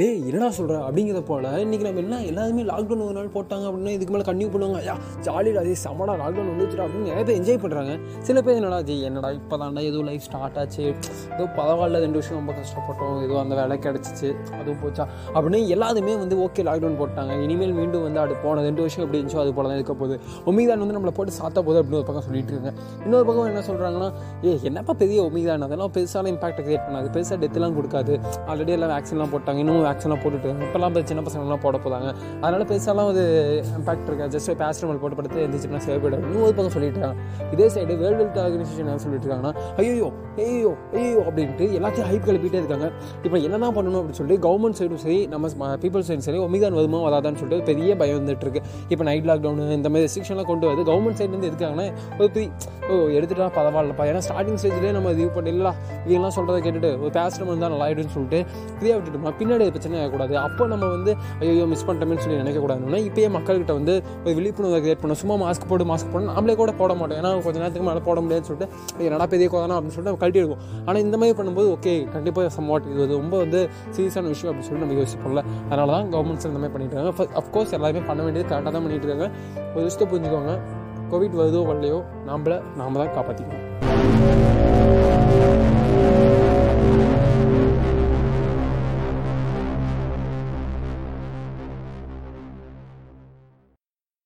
டே என்னடா சொல்கிற அப்படிங்கிறத போல் இன்றைக்கி நம்ம என்ன எல்லாருமே லாக்டவுன் ஒரு நாள் போட்டாங்க அப்படின்னா இதுக்கு மேலே கன்யூ பண்ணுவாங்க. ஐயா ஜாலியாக அதே சமடா லாக்டவுன் வந்துச்சுடா அப்படின்னு நிறைய பேர் என்ஜாய் பண்ணுறாங்க சில பேர் என்னடா ஜெய் என்னடா இப்போ தாண்டா ஏதோ லைஃப் ஸ்டார்ட் ஆச்சு. ஏதோ பரவாயில்ல ரெண்டு வருஷம் ரொம்ப கஷ்டப்பட்டோம். ஏதோ அந்த வேலை கிடச்சிச்சு. அதுவும் போச்சா? அப்படின்னு எல்லாருமே வந்து ஓகே லாக்டவுன் போட்டாங்க. இனிமேல் மீண்டும் வந்து அது போன ரெண்டு வருஷம் எப்படி இருந்துச்சோ அது போல தான் இருக்க போகுது. ஒமிதான் வந்து நம்மளை போட்டு சாத்த போகுது அப்படின்னு ஒரு பக்கம் சொல்லிட்டு இருக்காங்க. இன்னொரு பக்கம் என்ன சொல்கிறாங்கன்னா ஏ என்னப்பா பெரிய ஒமிதான் அதெல்லாம் பெருசாலாம் இம்பாக்ட் கிரியேட் பண்ணாது. பெருசாக டெத்லாம் கொடுக்காது. ஆல்ரெடி எல்லாம் வேக்சின்லாம் போட்டாங்க. இன்னும் வேக்சின்லாம் போட்டுட்டு இப்போல்லாம் போய் சின்ன பசங்களாம் போட போதாங்க அதனால் பெருசாலாம் ஒரு இம்பாக்ட் இருக்கா ஜஸ்ட் பேஸ்டமல் போட்டு படுத்து எந்திரிச்சுன்னா சேவைப்படாது இன்னொரு ஒரு பக்கம் சொல்லிட்டு இருக்காங்க இதே சைடு வேர்ல்டு ஹெல்த் ஆர்கனைசேஷன் என்ன சொல்லிட்டு இருக்காங்கன்னா ஐயோ ஐயோ ஐயோ அப்படின்ட்டு எல்லாத்தையும் ஹைப் கிளப்பிட்டே இருக்காங்க. இப்போ என்னென்ன பண்ணணும் அப்படின்னு சொல்லிட்டு கவர்மெண்ட் சைடும் சரி நம்ம பீப்புள் சைடும் சரி ஒமிகான் வருமா வராதான்னு சொல்லிட்டு பெரிய பயம் வந்துட்டு இருக்கு. இப்போ நைட் லாக்டவுன் இந்த மாதிரி ரெஸ்ட்ரிக்ஷன்லாம் கொண்டு வருது கவர்மெண்ட் சைட்லேருந்து இருக்காங்கன்னா ஒரு பெரிய ஓ எடுத்துட்டா பரவாயில்லப்பா. ஏன்னா ஸ்டார்டிங் ஸ்டேஜ்லேயே நம்ம இது பண்ணிடலாம் இவங்கெல்லாம் சொல்கிறத கேட்டுட்டு ஒரு பேஸ்டம் இருந்தால் நல்லா ஆகிடும்னு சொல்லிட்டு ஃப்ரீயாக விட்டுட்டோம்னா பின்னாடி பிரச்சனை ஆகக்கூடாது. அப்போ நம்ம வந்து ஐயோ மிஸ் பண்ணிட்டோம்னு சொல்லி நினைக்கக்கூடாதுன்னா. இப்போயே மக்கள்கிட்ட வந்து ஒரு விழிப்புணர்வு கிரியேட் பண்ணணும். சும்மா மாஸ்க் போடு மாஸ்க் போடணும் நம்மளே கூட போட மாட்டோம். ஏன்னா கொஞ்ச நேரத்துக்கு மேலே போட முடியாதுன்னு சொல்லிட்டு ஐயோ, என்னடா பெரிய கோதானா அப்படின்னு சொல்லிட்டு நம்ம கழட்டி இருக்கும் ஆனால் இந்த மாதிரி பண்ணும்போது ஓகே கண்டிப்பாக சம்வாட் இது வந்து ரொம்ப வந்து சீரியஸான விஷயம் அப்படின்னு சொல்லி நம்ம யோசிப்போம்ல. அதனால தான் கவர்மெண்ட்ஸ் இந்த மாதிரி பண்ணிட்டு இருக்காங்க. அஃப்கோர்ஸ் எல்லாருமே பண்ண வேண்டியது கரெக்டாக தான் பண்ணிட்டு இருக்காங்க. ஒரு விஷயத்தை புரிஞ்சுக்கோங்க. கோவிட் வருதோ வரலையோ நம்மளை நாம தான் காப்பாற்றிக்கணும்